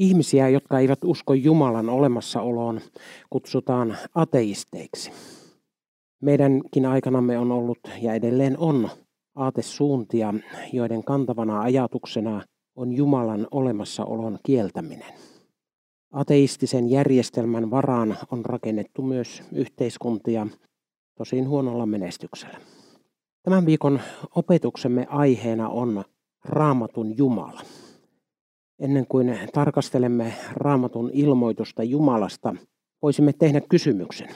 Ihmisiä, jotka eivät usko Jumalan olemassaoloon, kutsutaan ateisteiksi. Meidänkin aikanamme on ollut ja edelleen on aatesuuntia, joiden kantavana ajatuksena on Jumalan olemassaolon kieltäminen. Ateistisen järjestelmän varaan on rakennettu myös yhteiskuntia, tosin huonolla menestyksellä. Tämän viikon opetuksemme aiheena on Raamatun Jumala. Ennen kuin tarkastelemme Raamatun ilmoitusta Jumalasta, voisimme tehdä kysymyksen.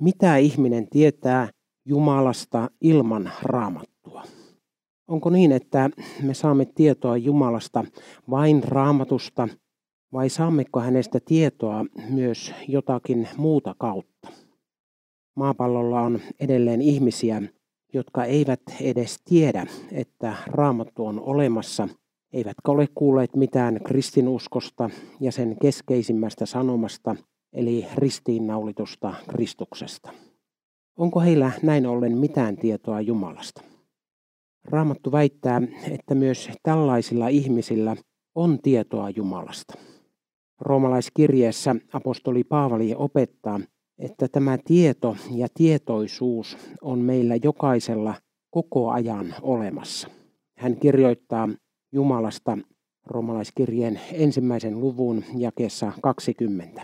Mitä ihminen tietää Jumalasta ilman Raamattua? Onko niin, että me saamme tietoa Jumalasta vain Raamatusta vai saammeko hänestä tietoa myös jotakin muuta kautta? Maapallolla on edelleen ihmisiä, jotka eivät edes tiedä, että Raamattu on olemassa, eivätkä ole kuulleet mitään kristinuskosta ja sen keskeisimmästä sanomasta, eli ristiinnaulitusta Kristuksesta. Onko heillä näin ollen mitään tietoa Jumalasta? Raamattu väittää, että myös tällaisilla ihmisillä on tietoa Jumalasta. Roomalaiskirjeessä apostoli Paavali opettaa, että tämä tieto ja tietoisuus on meillä jokaisella koko ajan olemassa. Hän kirjoittaa Jumalasta roomalaiskirjeen ensimmäisen luvun jakessa 20.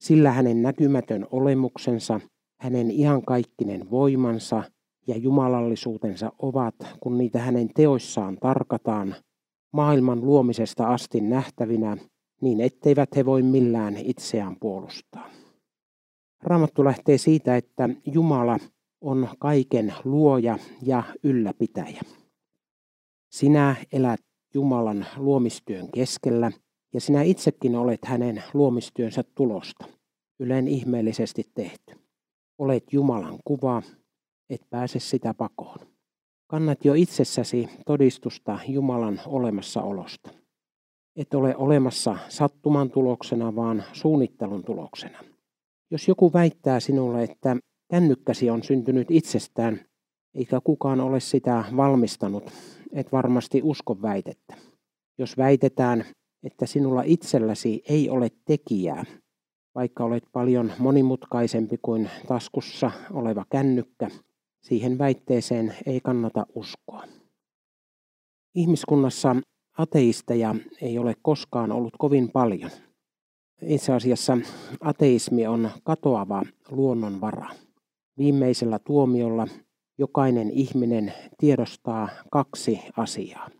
Sillä hänen näkymätön olemuksensa, hänen iankaikkinen voimansa ja jumalallisuutensa ovat, kun niitä hänen teoissaan tarkataan, maailman luomisesta asti nähtävinä, niin etteivät he voi millään itseään puolustaa. Raamattu lähtee siitä, että Jumala on kaiken luoja ja ylläpitäjä. Sinä elät Jumalan luomistyön keskellä ja sinä itsekin olet hänen luomistyönsä tulosta, yleen ihmeellisesti tehty. Olet Jumalan kuva, et pääse sitä pakoon. Kannat jo itsessäsi todistusta Jumalan olemassaolosta. Et ole olemassa sattuman tuloksena, vaan suunnittelun tuloksena. Jos joku väittää sinulle, että kännykkäsi on syntynyt itsestään, eikä kukaan ole sitä valmistanut, et varmasti usko väitettä. Jos väitetään, että sinulla itselläsi ei ole tekijää, vaikka olet paljon monimutkaisempi kuin taskussa oleva kännykkä, siihen väitteeseen ei kannata uskoa. Ihmiskunnassa ateisteja ei ole koskaan ollut kovin paljon – itse asiassa ateismi on katoava luonnonvara. Viimeisellä tuomiolla jokainen ihminen tiedostaa kaksi asiaa.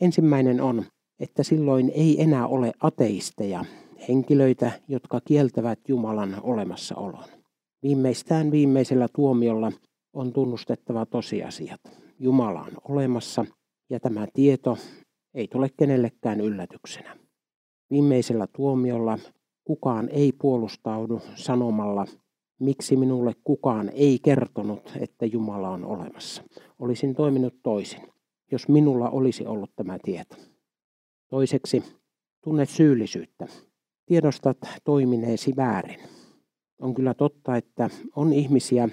Ensimmäinen on, että silloin ei enää ole ateisteja, henkilöitä, jotka kieltävät Jumalan olemassaolon. Viimeistään viimeisellä tuomiolla on tunnustettava tosiasiat. Jumala on olemassa ja tämä tieto ei tule kenellekään yllätyksenä. Viimeisellä tuomiolla Kukaan ei puolustaudu sanomalla, miksi minulle kukaan ei kertonut, että Jumala on olemassa. Olisin toiminut toisin, jos minulla olisi ollut tämä tieto. Toiseksi, tunnet syyllisyyttä. Tiedostat toimineesi väärin. On kyllä totta, että on ihmisiä,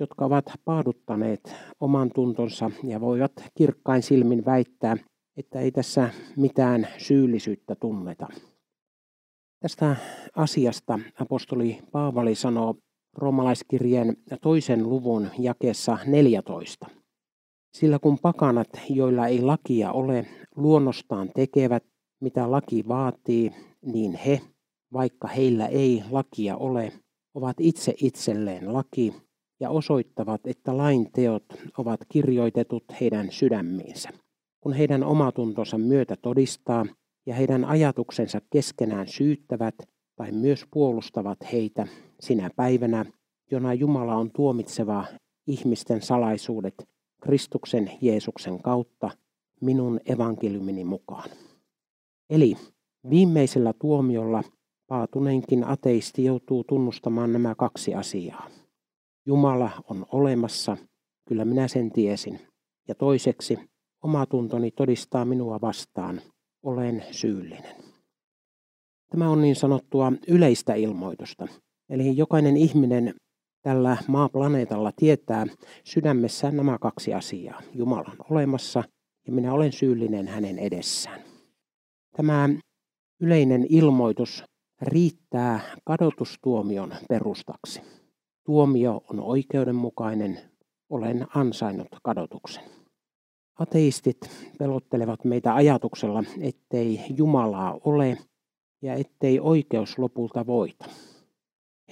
jotka ovat paaduttaneet oman tuntonsa ja voivat kirkkain silmin väittää, että ei tässä mitään syyllisyyttä tunneta. Tästä asiasta apostoli Paavali sanoo roomalaiskirjeen toisen luvun jakessa 14. Sillä kun pakanat, joilla ei lakia ole, luonnostaan tekevät, mitä laki vaatii, niin he, vaikka heillä ei lakia ole, ovat itse itselleen laki ja osoittavat, että lain teot ovat kirjoitetut heidän sydämiinsä. Kun heidän omatuntonsa myötä todistaa, ja heidän ajatuksensa keskenään syyttävät tai myös puolustavat heitä sinä päivänä, jona Jumala on tuomitseva ihmisten salaisuudet Kristuksen Jeesuksen kautta minun evankeliumini mukaan. Eli viimeisellä tuomiolla paatuneenkin ateisti joutuu tunnustamaan nämä kaksi asiaa. Jumala on olemassa, kyllä minä sen tiesin. Ja toiseksi, oma tuntoni todistaa minua vastaan – olen syyllinen. Tämä on niin sanottua yleistä ilmoitusta. Eli jokainen ihminen tällä maaplaneetalla tietää sydämessään nämä kaksi asiaa. Jumala on olemassa ja minä olen syyllinen hänen edessään. Tämä Yleinen ilmoitus riittää kadotustuomion perustaksi. Tuomio on oikeudenmukainen, olen ansainnut kadotuksen. Ateistit pelottelevat meitä ajatuksella, ettei Jumalaa ole ja ettei oikeus lopulta voita.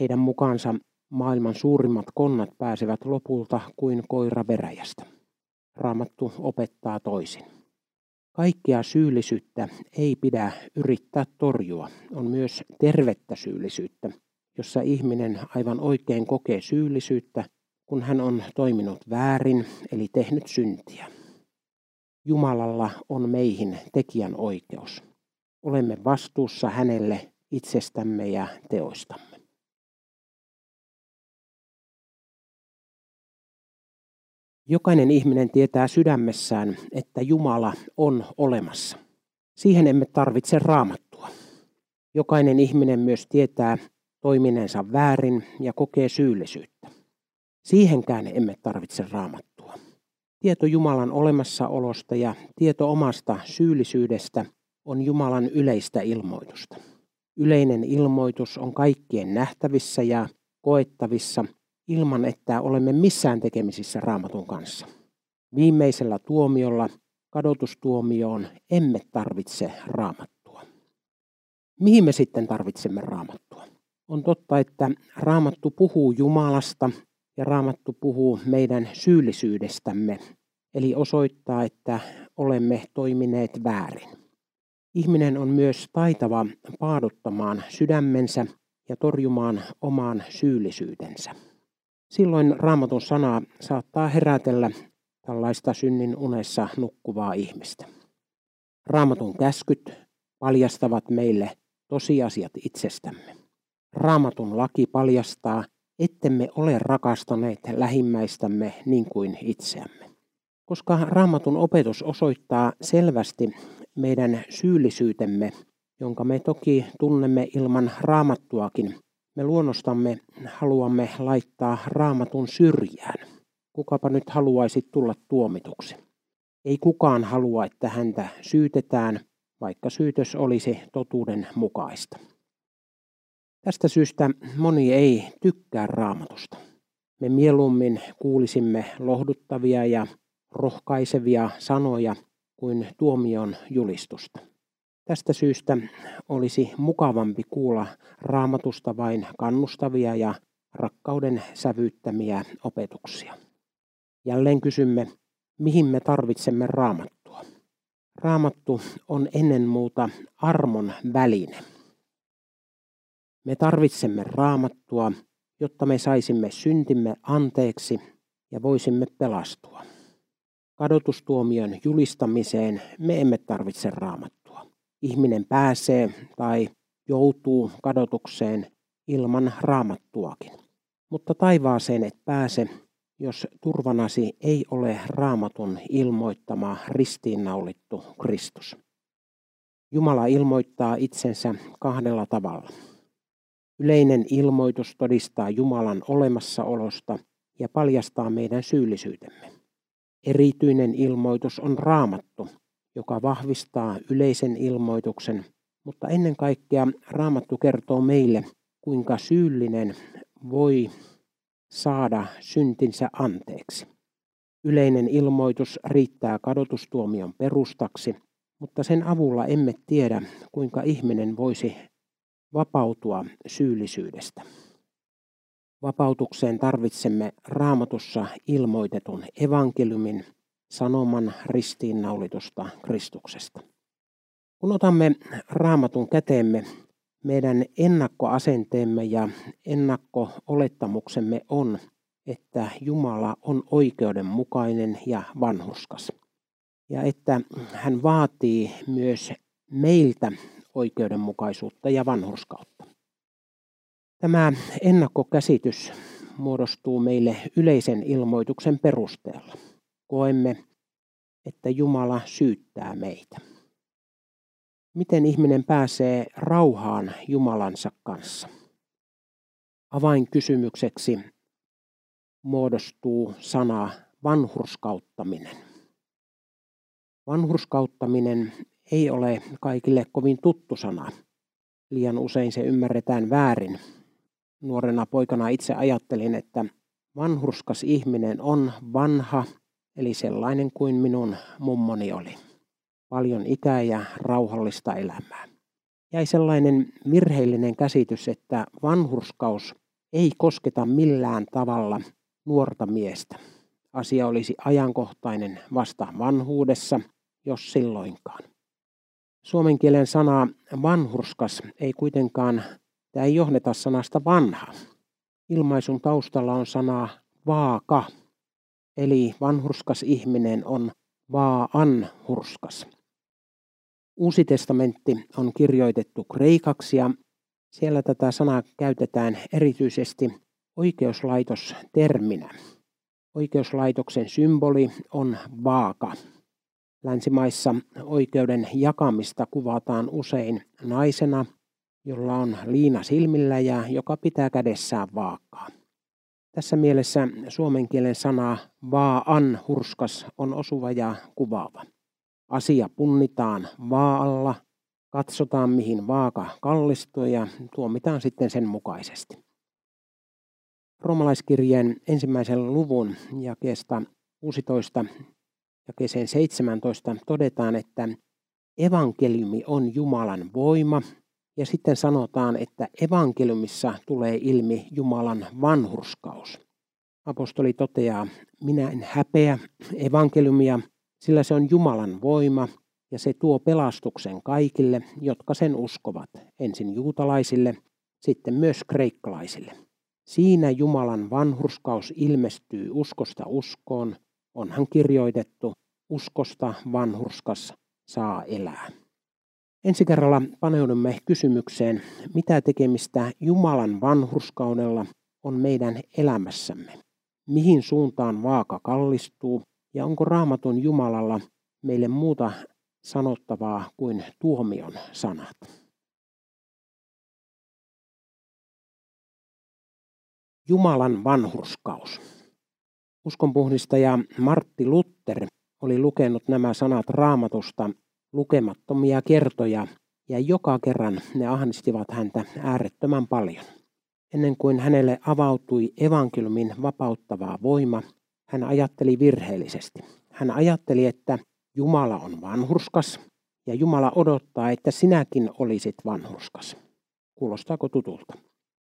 Heidän mukaansa maailman suurimmat konnat pääsevät lopulta kuin koira veräjästä. Raamattu opettaa toisin. Kaikkea syyllisyyttä ei pidä yrittää torjua. On myös tervettä syyllisyyttä, jossa ihminen aivan oikein kokee syyllisyyttä, kun hän on toiminut väärin, eli tehnyt syntiä. Jumalalla on meihin tekijän oikeus. Olemme vastuussa hänelle itsestämme ja teoistamme. Jokainen ihminen tietää sydämessään, että Jumala on olemassa. Siihen emme tarvitse raamattua. Jokainen ihminen myös tietää toiminensa väärin ja kokee syyllisyyttä. Siihenkään emme tarvitse raamattua. Tieto Jumalan olemassaolosta ja tieto omasta syyllisyydestä on Jumalan yleistä ilmoitusta. Yleinen ilmoitus on kaikkien nähtävissä ja koettavissa ilman, että olemme missään tekemisissä raamatun kanssa. Viimeisellä tuomiolla, kadotustuomioon, emme tarvitse raamattua. Mihin me sitten tarvitsemme raamattua? On totta, että raamattu puhuu Jumalasta ja raamattu puhuu meidän syyllisyydestämme, eli osoittaa, että olemme toimineet väärin. Ihminen on myös taitava paaduttamaan sydämensä ja torjumaan omaan syyllisyytensä. Silloin raamatun sana saattaa herätellä tällaista synnin unessa nukkuvaa ihmistä. Raamatun käskyt paljastavat meille tosiasiat itsestämme. Raamatun laki paljastaa, ettemme ole rakastaneet lähimmäistämme niin kuin itseämme. Koska raamatun opetus osoittaa selvästi meidän syyllisyytemme, jonka me toki tunnemme ilman raamattuakin, me luonnostamme haluamme laittaa raamatun syrjään. Kukapa nyt haluaisi tulla tuomituksi? Ei kukaan halua, että häntä syytetään, vaikka syytös olisi totuuden mukaista. Tästä syystä moni ei tykkää raamatusta. Me mieluummin kuulisimme lohduttavia ja rohkaisevia sanoja kuin tuomion julistusta. Tästä syystä olisi mukavampi kuulla raamatusta vain kannustavia ja rakkauden sävyyttämiä opetuksia. Jälleen kysymme, mihin me tarvitsemme raamattua. Raamattu on ennen muuta armon väline. Me tarvitsemme raamattua, jotta me saisimme syntimme anteeksi ja voisimme pelastua. Kadotustuomion julistamiseen me emme tarvitse raamattua. Ihminen pääsee tai joutuu kadotukseen ilman raamattuakin. Mutta taivaaseen et pääse, jos turvanasi ei ole raamatun ilmoittama ristiinnaulittu Kristus. Jumala ilmoittaa itsensä kahdella tavalla. Yleinen ilmoitus todistaa Jumalan olemassaolosta ja paljastaa meidän syyllisyytemme. Erityinen ilmoitus on raamattu, joka vahvistaa yleisen ilmoituksen, mutta ennen kaikkea raamattu kertoo meille, kuinka syyllinen voi saada syntinsä anteeksi. Yleinen ilmoitus riittää kadotustuomion perustaksi, mutta sen avulla emme tiedä, kuinka ihminen voisi vapautua syyllisyydestä. Vapautukseen tarvitsemme raamatussa ilmoitetun evankeliumin sanoman ristiinnaulitusta Kristuksesta. Kun otamme raamatun käteemme, meidän ennakkoasenteemme ja ennakko-olettamuksemme on, että Jumala on oikeudenmukainen ja vanhurskas. Ja että hän vaatii myös meiltä oikeudenmukaisuutta ja vanhurskautta. Tämä ennakkokäsitys muodostuu meille yleisen ilmoituksen perusteella. Koemme, että Jumala syyttää meitä. Miten ihminen pääsee rauhaan Jumalansa kanssa? Avainkysymykseksi muodostuu sana vanhurskauttaminen. Vanhurskauttaminen ei ole kaikille kovin tuttu sana. Liian usein se ymmärretään väärin. Nuorena poikana itse ajattelin, että vanhurskas ihminen on vanha, eli sellainen kuin minun mummoni oli. Paljon ikää ja rauhallista elämää. Jäi sellainen virheellinen käsitys, että vanhurskaus ei kosketa millään tavalla nuorta miestä. Asia olisi ajankohtainen vasta vanhuudessa, jos silloinkaan. Suomen kielen sana vanhurskas ei kuitenkaan, tämä ei johdeta sanasta vanha. Ilmaisun taustalla on sana vaaka, eli vanhurskas ihminen on vaan hurskas. Uusi testamentti on kirjoitettu kreikaksi ja siellä tätä sanaa käytetään erityisesti oikeuslaitosterminä. Oikeuslaitoksen symboli on vaaka. Länsimaissa oikeuden jakamista kuvataan usein naisena, jolla on liina silmillä ja joka pitää kädessään vaakaa. Tässä mielessä suomen kielen sana vaan hurskas on osuva ja kuvaava. Asia punnitaan vaalla, katsotaan mihin vaaka kallistuu ja tuomitaan sitten sen mukaisesti. Roomalaiskirjeen ensimmäisen luvun jakeesta 16 jakeeseen 17 todetaan, että evankeliumi on Jumalan voima ja sitten sanotaan, että evankeliumissa tulee ilmi Jumalan vanhurskaus. Apostoli toteaa, minä en häpeä evankeliumia, sillä se on Jumalan voima ja se tuo pelastuksen kaikille, jotka sen uskovat, ensin juutalaisille, sitten myös kreikkalaisille. Siinä Jumalan vanhurskaus ilmestyy uskosta uskoon, onhan kirjoitettu, uskosta vanhurskas saa elää. Ensi kerralla paneudumme kysymykseen, mitä tekemistä Jumalan vanhurskaudella on meidän elämässämme. Mihin suuntaan vaaka kallistuu ja onko raamatun Jumalalla meille muuta sanottavaa kuin tuomion sanat. Jumalan vanhurskaus. Uskonpuhdistaja Martti Luther oli lukenut nämä sanat raamatusta lukemattomia kertoja ja joka kerran ne ahdistivat häntä äärettömän paljon. Ennen kuin hänelle avautui evankeliumin vapauttavaa voima, hän ajatteli virheellisesti. Hän ajatteli, että Jumala on vanhurskas ja Jumala odottaa, että sinäkin olisit vanhurskas. Kuulostaako tutulta?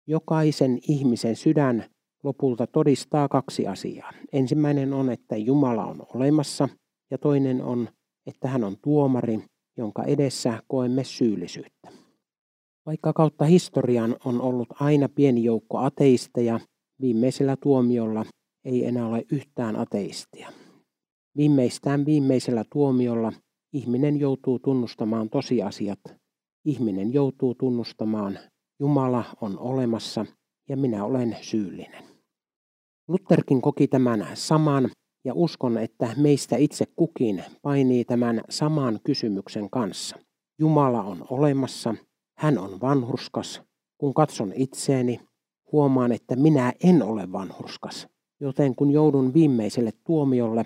Jokaisen ihmisen sydän lopulta todistaa kaksi asiaa. Ensimmäinen on, että Jumala on olemassa ja toinen on, että hän on tuomari, jonka edessä koemme syyllisyyttä. Vaikka kautta historian on ollut aina pieni joukko ateisteja, viimeisellä tuomiolla ei enää ole yhtään ateistia. Viimeistään viimeisellä tuomiolla ihminen joutuu tunnustamaan tosiasiat. Ihminen joutuu tunnustamaan, Jumala on olemassa ja minä olen syyllinen. Lutherkin koki tämän saman ja uskon, että meistä itse kukin painii tämän saman kysymyksen kanssa. Jumala on olemassa, hän on vanhurskas. Kun katson itseeni, huomaan, että minä en ole vanhurskas, joten kun joudun viimeiselle tuomiolle,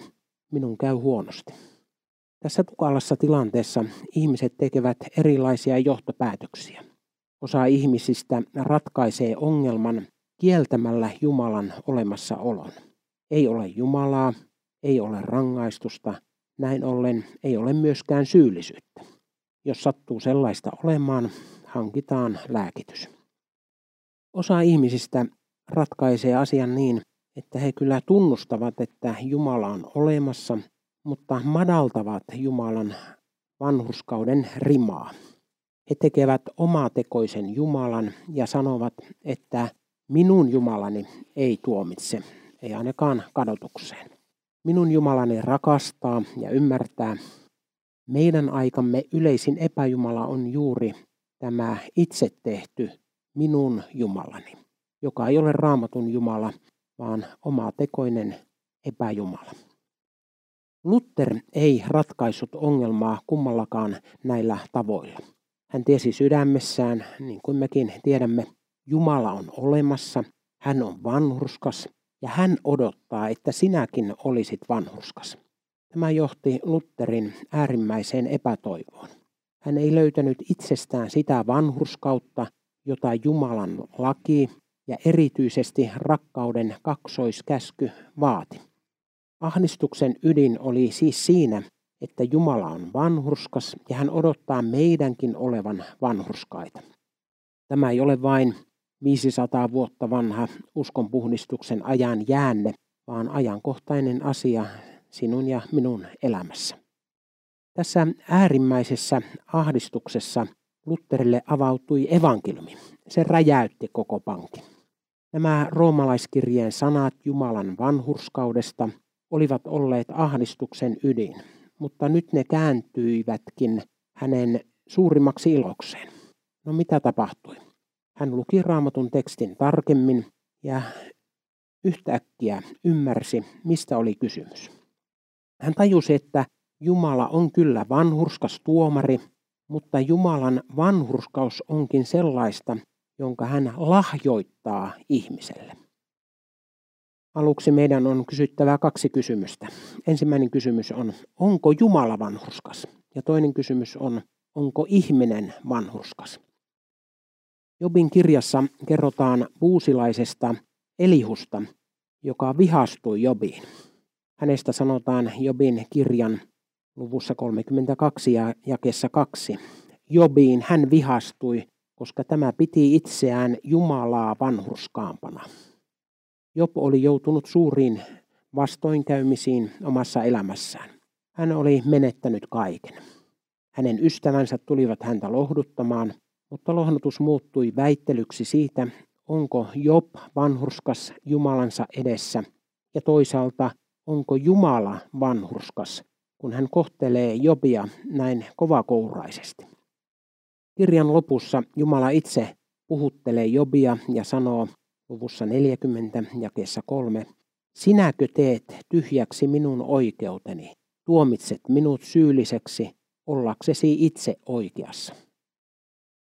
minun käy huonosti. Tässä tukalassa tilanteessa ihmiset tekevät erilaisia johtopäätöksiä. Osa ihmisistä ratkaisee ongelman kieltämällä Jumalan olemassaolon. Ei ole Jumalaa, ei ole rangaistusta, näin ollen ei ole myöskään syyllisyyttä. Jos sattuu sellaista olemaan, hankitaan lääkitys. Osa ihmisistä ratkaisee asian niin, että he kyllä tunnustavat, että Jumala on olemassa, mutta madaltavat Jumalan vanhuskauden rimaa. He tekevät omatekoisen Jumalan ja sanovat, että minun Jumalani ei tuomitse, ei ainakaan kadotukseen. Minun Jumalani rakastaa ja ymmärtää. Meidän aikamme yleisin epäjumala on juuri tämä itse tehty minun Jumalani, joka ei ole raamatun Jumala, vaan tekoinen epäjumala. Luther ei ratkaissut ongelmaa kummallakaan näillä tavoilla. Hän tiesi sydämessään, niin kuin mekin tiedämme, Jumala on olemassa, hän on vanhurskas ja hän odottaa, että sinäkin olisit vanhurskas. Tämä johti Lutherin äärimmäiseen epätoivoon. Hän ei löytänyt itsestään sitä vanhurskautta, jota Jumalan laki ja erityisesti rakkauden kaksoiskäsky vaati. Ahdistuksen ydin oli siis siinä, että Jumala on vanhurskas ja hän odottaa meidänkin olevan vanhurskaita. Tämä ei ole vain 500 vuotta vanha uskonpuhdistuksen ajan jäänne, vaan ajankohtainen asia sinun ja minun elämässä. Tässä äärimmäisessä ahdistuksessa Lutterille avautui evankeliumi. Se räjäytti koko pankin. Nämä roomalaiskirjeen sanat Jumalan vanhurskaudesta olivat olleet ahdistuksen ydin, mutta nyt ne kääntyivätkin hänen suurimmaksi ilokseen. No mitä tapahtui? Hän luki raamatun tekstin tarkemmin ja yhtäkkiä ymmärsi, mistä oli kysymys. Hän tajusi, että Jumala on kyllä vanhurskas tuomari, mutta Jumalan vanhurskaus onkin sellaista, jonka hän lahjoittaa ihmiselle. Aluksi meidän on kysyttävä kaksi kysymystä. Ensimmäinen kysymys on, onko Jumala vanhurskas? Ja toinen kysymys on, onko ihminen vanhurskas? Jobin kirjassa kerrotaan puusilaisesta Elihusta, joka vihastui Jobiin. Hänestä sanotaan Jobin kirjan luvussa 32 ja jakessa 2. Jobiin hän vihastui, koska tämä piti itseään Jumalaa vanhurskaampana. Job oli joutunut suuriin vastoinkäymisiin omassa elämässään. Hän oli menettänyt kaiken. Hänen ystävänsä tulivat häntä lohduttamaan, mutta lohdutus muuttui väittelyksi siitä, onko Job vanhurskas Jumalansa edessä ja toisaalta onko Jumala vanhurskas, kun hän kohtelee Jobia näin kovakouraisesti. Kirjan lopussa Jumala itse puhuttelee Jobia ja sanoo luvussa 40 jakeessa 3, Sinäkö teet tyhjäksi minun oikeuteni, tuomitset minut syylliseksi ollaksesi itse oikeassa.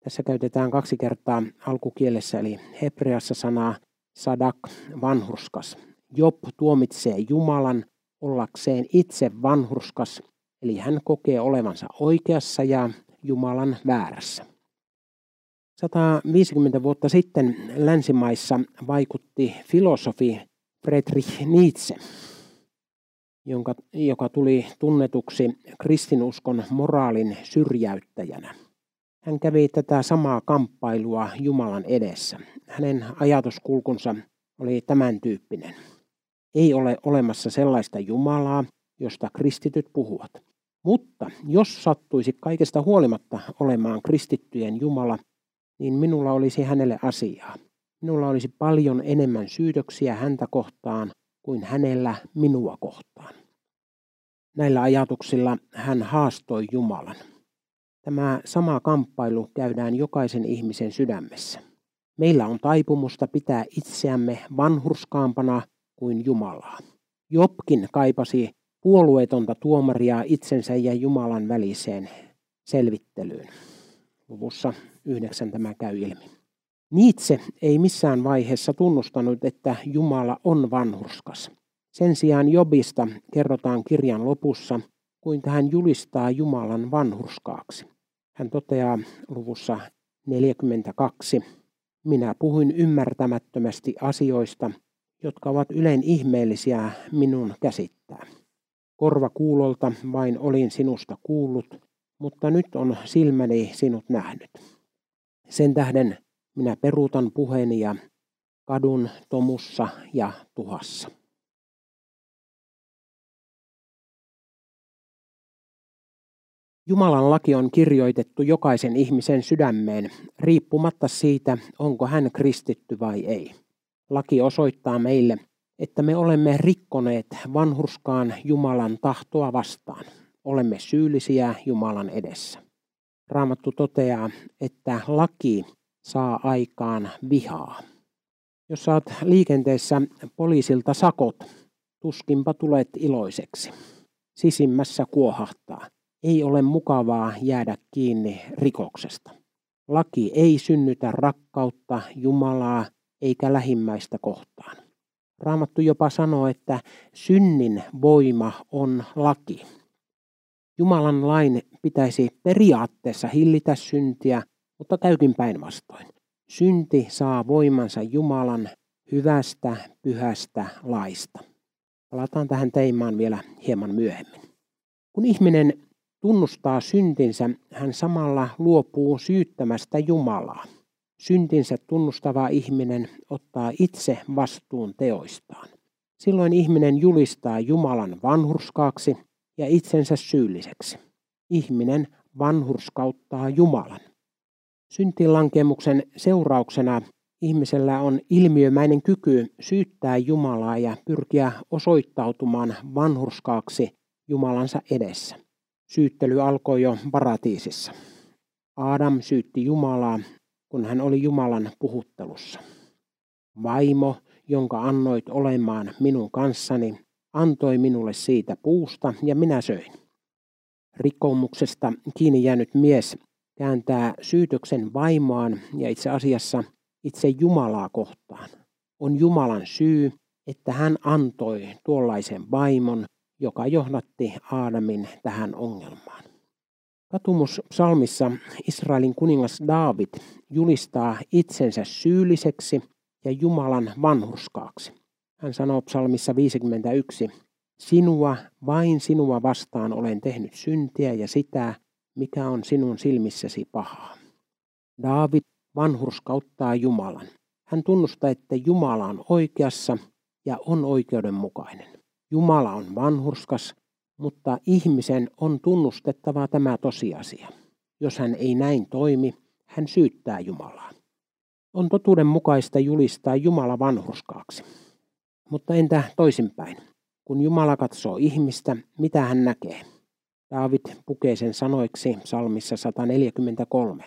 Tässä käytetään kaksi kertaa alkukielessä eli hebreassa sanaa sadak, vanhurskas. Job tuomitsee Jumalan ollakseen itse vanhurskas, eli hän kokee olevansa oikeassa ja Jumalan väärässä. 150 vuotta sitten länsimaissa vaikutti filosofi Friedrich Nietzsche, jonka, joka tuli tunnetuksi kristinuskon moraalin syrjäyttäjänä. Hän kävi tätä samaa kamppailua Jumalan edessä. Hänen ajatuskulkunsa oli tämän tyyppinen. Ei ole olemassa sellaista Jumalaa, josta kristityt puhuvat. Mutta jos sattuisi kaikesta huolimatta olemaan kristittyjen Jumala, niin minulla olisi hänelle asiaa. Minulla olisi paljon enemmän syytöksiä häntä kohtaan kuin hänellä minua kohtaan. Näillä ajatuksilla hän haastoi Jumalan. Tämä sama kamppailu käydään jokaisen ihmisen sydämessä. Meillä on taipumusta pitää itseämme vanhurskaampana kuin Jumalaa. Jopkin kaipasi puolueetonta tuomaria itsensä ja Jumalan väliseen selvittelyyn. Luvussa yhdeksän tämä käy ilmi. Niitse ei missään vaiheessa tunnustanut, että Jumala on vanhurskas. Sen sijaan Jobista kerrotaan kirjan lopussa, kuinka hän julistaa Jumalan vanhurskaaksi. Hän toteaa luvussa 42, minä puhuin ymmärtämättömästi asioista, jotka ovat ylein ihmeellisiä minun käsittää. Korva kuulolta vain olin sinusta kuullut, mutta nyt on silmäni sinut nähnyt. Sen tähden minä peruutan puheeni ja kadun tomussa ja tuhassa. Jumalan laki on kirjoitettu jokaisen ihmisen sydämeen, riippumatta siitä, onko hän kristitty vai ei. Laki osoittaa meille, että me olemme rikkoneet vanhurskaan Jumalan tahtoa vastaan. Olemme syyllisiä Jumalan edessä. Raamattu toteaa, että laki saa aikaan vihaa. Jos saat liikenteessä poliisilta sakot, tuskinpa tulet iloiseksi. Sisimmässä kuohahtaa. Ei ole mukavaa jäädä kiinni rikoksesta. Laki ei synnytä rakkautta Jumalaa eikä lähimmäistä kohtaan. Raamattu jopa sanoo, että synnin voima on laki. Jumalan lain pitäisi periaatteessa hillitä syntiä, mutta käykin päinvastoin. Synti saa voimansa Jumalan hyvästä, pyhästä laista. Palataan tähän teimaan vielä hieman myöhemmin. Kun ihminen tunnustaa syntinsä, hän samalla luopuu syyttämästä Jumalaa. Syntinsä tunnustava ihminen ottaa itse vastuun teoistaan. Silloin ihminen julistaa Jumalan vanhurskaaksi ja itsensä syylliseksi. Ihminen vanhurskauttaa Jumalan. Syntilankemuksen seurauksena ihmisellä on ilmiömäinen kyky syyttää Jumalaa ja pyrkiä osoittautumaan vanhurskaaksi Jumalansa edessä. Syyttely alkoi jo paratiisissa. Adam syytti Jumalaa, kun hän oli Jumalan puhuttelussa. Vaimo, jonka annoit olemaan minun kanssani, antoi minulle siitä puusta ja minä söin. Rikkomuksesta kiinni jäänyt mies kääntää syytöksen vaimoaan ja itse asiassa itse Jumalaa kohtaan. On Jumalan syy, että hän antoi tuollaisen vaimon, joka johdatti Aadamin tähän ongelmaan. Katumus psalmissa Israelin kuningas David julistaa itsensä syylliseksi ja Jumalan vanhurskaaksi. Hän sanoo psalmissa 51, Sinua, vain sinua vastaan olen tehnyt syntiä ja sitä, mikä on sinun silmissäsi pahaa. David vanhurskauttaa Jumalan. Hän tunnustaa, että Jumala on oikeassa ja on oikeudenmukainen. Jumala on vanhurskas, mutta ihmisen on tunnustettava tämä tosiasia. Jos hän ei näin toimi, hän syyttää Jumalaa. On totuudenmukaista julistaa Jumala vanhurskaaksi. Mutta entä toisinpäin? Kun Jumala katsoo ihmistä, mitä hän näkee? David pukee sen sanoiksi salmissa 143.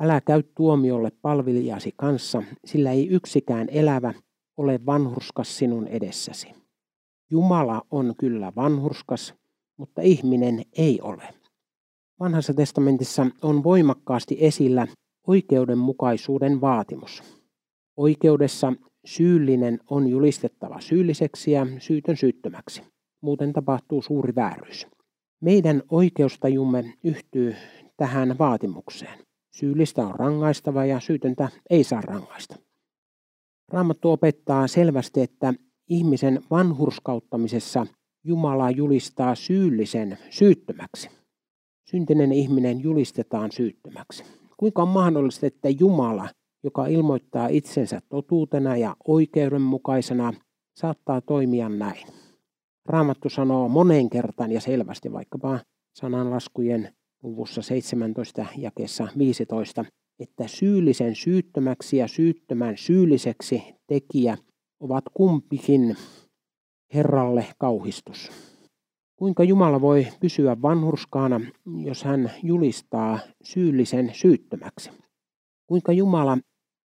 Älä käy tuomiolle palvelijasi kanssa, sillä ei yksikään elävä ole vanhurskas sinun edessäsi. Jumala on kyllä vanhurskas, mutta ihminen ei ole. Vanhassa testamentissa on voimakkaasti esillä oikeudenmukaisuuden vaatimus. Oikeudessa syyllinen on julistettava syylliseksi ja syytön syyttömäksi. Muuten tapahtuu suuri vääryys. Meidän oikeustajumme yhtyy tähän vaatimukseen. Syyllistä on rangaistava ja syytöntä ei saa rangaista. Raamattu opettaa selvästi, että ihmisen vanhurskauttamisessa Jumala julistaa syyllisen syyttömäksi. Syntinen ihminen julistetaan syyttömäksi. Kuinka on mahdollista, että Jumala, joka ilmoittaa itsensä totuutena ja oikeudenmukaisena, saattaa toimia näin? Raamattu sanoo moneen kertaan ja selvästi vaikkapa sananlaskujen luvussa 17 jakeessa 15, että syyllisen syyttömäksi ja syyttömän syylliseksi tekijä ovat kumpikin Herralle kauhistus. Kuinka Jumala voi pysyä vanhurskaana, jos hän julistaa syyllisen syyttömäksi? Kuinka Jumala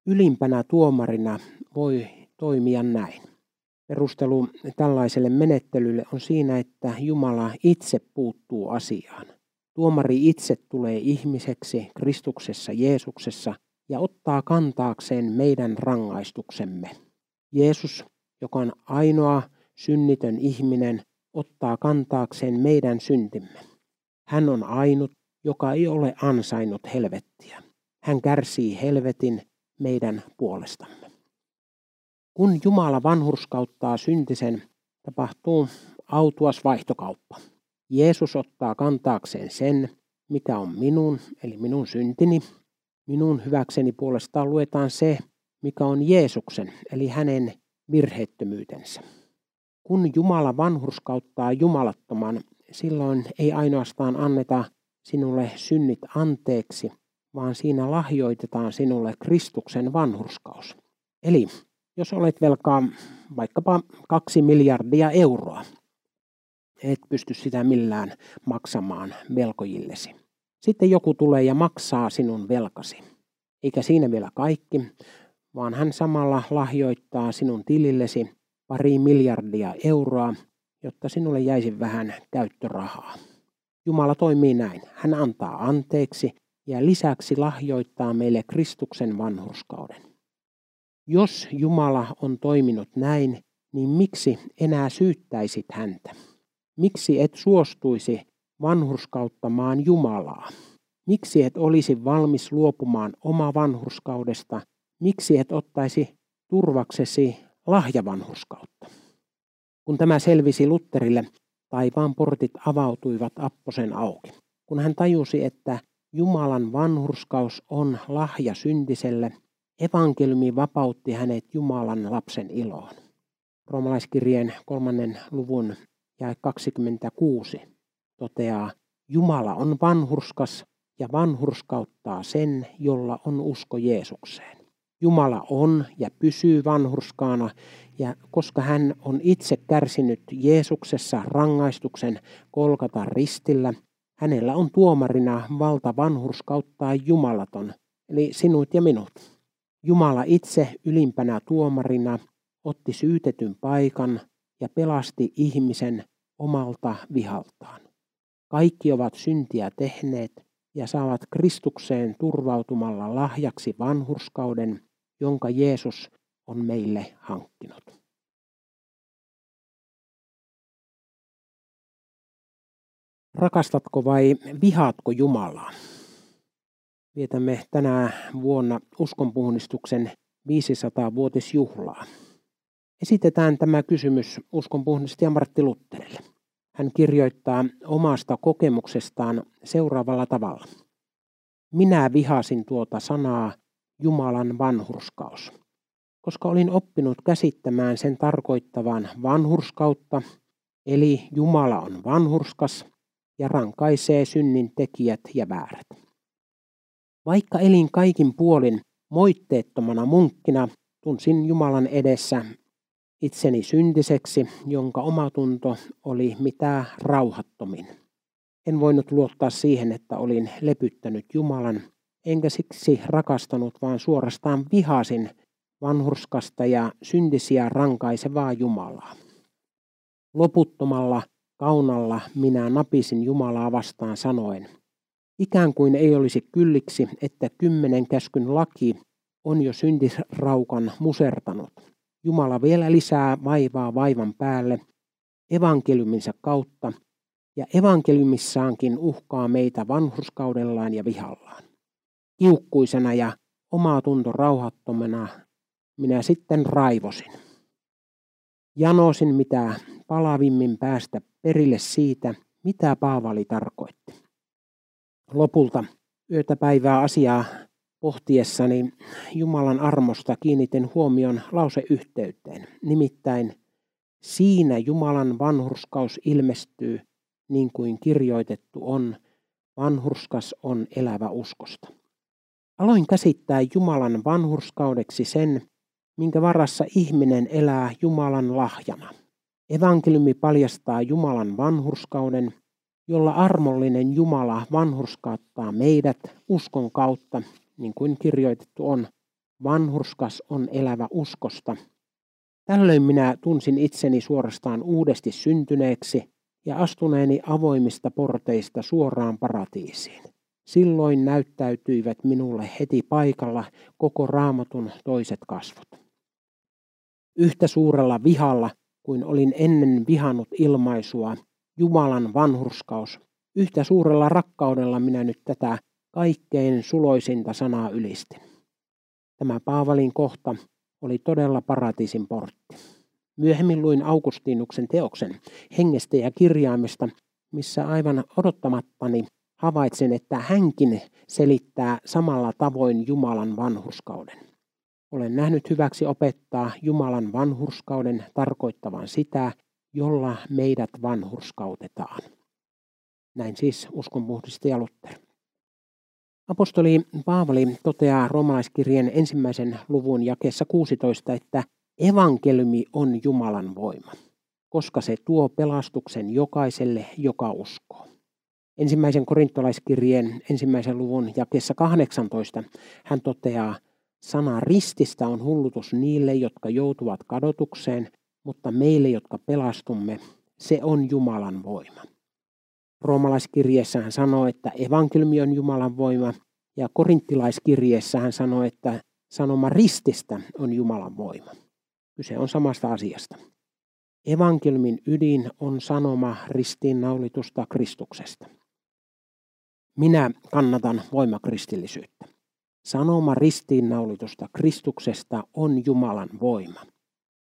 ylimpänä tuomarina voi toimia näin? Perustelu tällaiselle menettelylle on siinä, että Jumala itse puuttuu asiaan. Tuomari itse tulee ihmiseksi Kristuksessa Jeesuksessa ja ottaa kantaakseen meidän rangaistuksemme. Jeesus, joka on ainoa synnitön ihminen, ottaa kantaakseen meidän syntimme. Hän on ainut, joka ei ole ansainnut helvettiä. Hän kärsii helvetin meidän puolestamme. Kun Jumala vanhurskauttaa syntisen, tapahtuu autuas vaihtokauppa. Jeesus ottaa kantaakseen sen, mikä on minun, eli minun syntini. Minun hyväkseni puolestaan luetaan se, mikä on Jeesuksen, eli hänen virheettömyytensä. Kun Jumala vanhurskauttaa jumalattoman, silloin ei ainoastaan anneta sinulle synnit anteeksi, vaan siinä lahjoitetaan sinulle Kristuksen vanhurskaus. Eli jos olet velkaa vaikkapa kaksi miljardia euroa, et pysty sitä millään maksamaan velkojillesi. Sitten joku tulee ja maksaa sinun velkasi. Eikä siinä vielä kaikki, vaan hän samalla lahjoittaa sinun tilillesi pari miljardia euroa, jotta sinulle jäisi vähän käyttörahaa. Jumala toimii näin. Hän antaa anteeksi ja lisäksi lahjoittaa meille Kristuksen vanhurskauden. Jos Jumala on toiminut näin, niin miksi enää syyttäisit häntä? Miksi et suostuisi vanhurskauttamaan Jumalaa? Miksi et olisi valmis luopumaan oma vanhurskaudesta? Miksi et ottaisi turvaksesi lahjavanhurskautta? Kun tämä selvisi Lutterille, taivaan portit avautuivat apposen auki. Kun hän tajusi, että Jumalan vanhurskaus on lahja syntiselle, evankeliumi vapautti hänet Jumalan lapsen iloon. Roomalaiskirjeen kolmannen luvun ja 26 toteaa, Jumala on vanhurskas ja vanhurskauttaa sen, jolla on usko Jeesukseen. Jumala on ja pysyy vanhurskaana, ja koska hän on itse kärsinyt Jeesuksessa rangaistuksen kolkata ristillä, hänellä on tuomarina valta vanhurskauttaa Jumalaton, eli sinut ja minut. Jumala itse ylimpänä tuomarina otti syytetyn paikan ja pelasti ihmisen omalta vihaltaan. Kaikki ovat syntiä tehneet ja saavat Kristukseen turvautumalla lahjaksi vanhurskauden, jonka Jeesus on meille hankkinut. Rakastatko vai vihaatko Jumalaa? Vietämme tänä vuonna uskonpuhdistuksen 500-vuotisjuhlaa. Esitetään tämä kysymys uskonpuhdistaja Martti Lutterille. Hän kirjoittaa omasta kokemuksestaan seuraavalla tavalla. Minä vihasin tuota sanaa Jumalan vanhurskaus, koska olin oppinut käsittämään sen tarkoittavan vanhurskautta, eli Jumala on vanhurskas ja rankaisee synnin tekijät ja väärät. Vaikka elin kaikin puolin moitteettomana munkkina, tunsin Jumalan edessä itseni syntiseksi, jonka omatunto oli mitä rauhattomin. En voinut luottaa siihen, että olin lepyttänyt Jumalan, enkä siksi rakastanut, vaan suorastaan vihasin vanhurskasta ja syntisiä rankaisevaa Jumalaa. Loputtomalla kaunalla minä napisin Jumalaa vastaan sanoen, ikään kuin ei olisi kylliksi, että kymmenen käskyn laki on jo syntisraukan musertanut. Jumala vielä lisää vaivaa vaivan päälle evankeliuminsa kautta, ja evankeliumissaankin uhkaa meitä vanhurskaudellaan ja vihallaan. Kiukkuisena ja omaa tunto rauhattomana minä sitten raivosin. Janosin mitä palavimmin päästä perille siitä, mitä Paavali tarkoitti. Lopulta yötä päivää asiaa pohtiessani Jumalan armosta kiinnitin huomion lauseyhteyteen. Nimittäin siinä Jumalan vanhurskaus ilmestyy, niin kuin kirjoitettu on, vanhurskas on elävä uskosta. Aloin käsittää Jumalan vanhurskaudeksi sen, minkä varassa ihminen elää Jumalan lahjana. Evankeliumi paljastaa Jumalan vanhurskauden, jolla armollinen Jumala vanhurskauttaa meidät uskon kautta niin kuin kirjoitettu on, vanhurskas on elävä uskosta. Tällöin minä tunsin itseni suorastaan uudesti syntyneeksi ja astuneeni avoimista porteista suoraan paratiisiin. Silloin näyttäytyivät minulle heti paikalla koko raamatun toiset kasvot. Yhtä suurella vihalla kuin olin ennen vihannut ilmaisua Jumalan vanhurskaus, yhtä suurella rakkaudella minä nyt tätä kaikkein suloisinta sanaa ylistin. Tämä Paavalin kohta oli todella paratiisin portti. Myöhemmin luin Augustinuksen teoksen hengestä ja kirjaimesta, missä aivan odottamattani havaitsin, että hänkin selittää samalla tavoin Jumalan vanhurskauden. Olen nähnyt hyväksi opettaa Jumalan vanhurskauden tarkoittavan sitä, jolla meidät vanhurskautetaan. Näin siis uskonpuhdistaja Luther. Apostoli Paavali toteaa romalaiskirjeen ensimmäisen luvun jakeessa 16, että evankeliumi on Jumalan voima, koska se tuo pelastuksen jokaiselle, joka uskoo. Ensimmäisen korintolaiskirjeen ensimmäisen luvun jakeessa 18 hän toteaa, sana rististä on hullutus niille, jotka joutuvat kadotukseen, mutta meille, jotka pelastumme, se on Jumalan voima. Roomalaiskirjeessä hän sanoo, että evankeliumi on Jumalan voima, ja korinttilaiskirjeessä hän sanoo, että sanoma rististä on Jumalan voima. Kyse on samasta asiasta. Evankeliumin ydin on sanoma ristiinnaulitusta Kristuksesta. Minä kannatan voimakristillisyyttä. Sanoma ristiinnaulitusta Kristuksesta on Jumalan voima.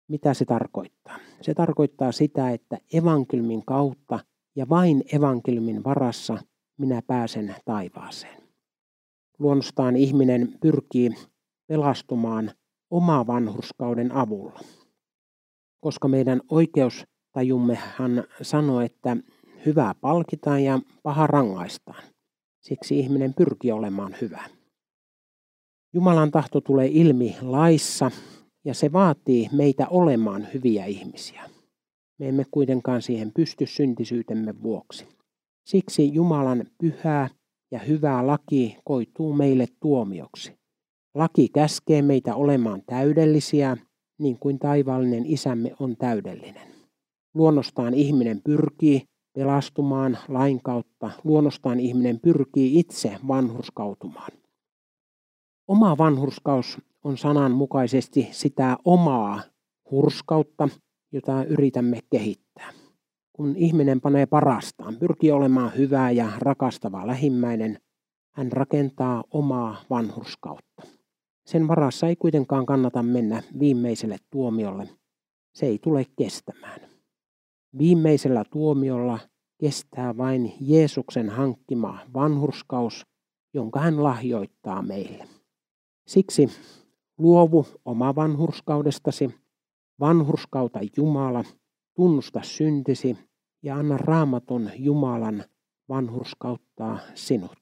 Mitä se tarkoittaa? Se tarkoittaa sitä, että evankeliumin kautta ja vain evankeliumin varassa minä pääsen taivaaseen. Luonnostaan ihminen pyrkii pelastumaan oma vanhurskauden avulla. Koska meidän oikeustajummehan sanoo, että hyvää palkitaan ja paha rangaistaan. Siksi ihminen pyrkii olemaan hyvä. Jumalan tahto tulee ilmi laissa ja se vaatii meitä olemaan hyviä ihmisiä. Me emme kuitenkaan siihen pysty syntisyytemme vuoksi. Siksi Jumalan pyhää ja hyvää laki koituu meille tuomioksi. Laki käskee meitä olemaan täydellisiä, niin kuin taivaallinen isämme on täydellinen. Luonnostaan ihminen pyrkii pelastumaan lain kautta. Luonnostaan ihminen pyrkii itse vanhurskautumaan. Oma vanhurskaus on sananmukaisesti sitä omaa hurskautta, jota yritämme kehittää. Kun ihminen panee parastaan, pyrkii olemaan hyvä ja rakastava lähimmäinen, hän rakentaa omaa vanhurskautta. Sen varassa ei kuitenkaan kannata mennä viimeiselle tuomiolle. Se ei tule kestämään. Viimeisellä tuomiolla kestää vain Jeesuksen hankkima vanhurskaus, jonka hän lahjoittaa meille. Siksi luovu oma vanhurskaudestasi, vanhurskauta Jumala, tunnusta syntisi ja anna raamaton Jumalan vanhurskauttaa sinut.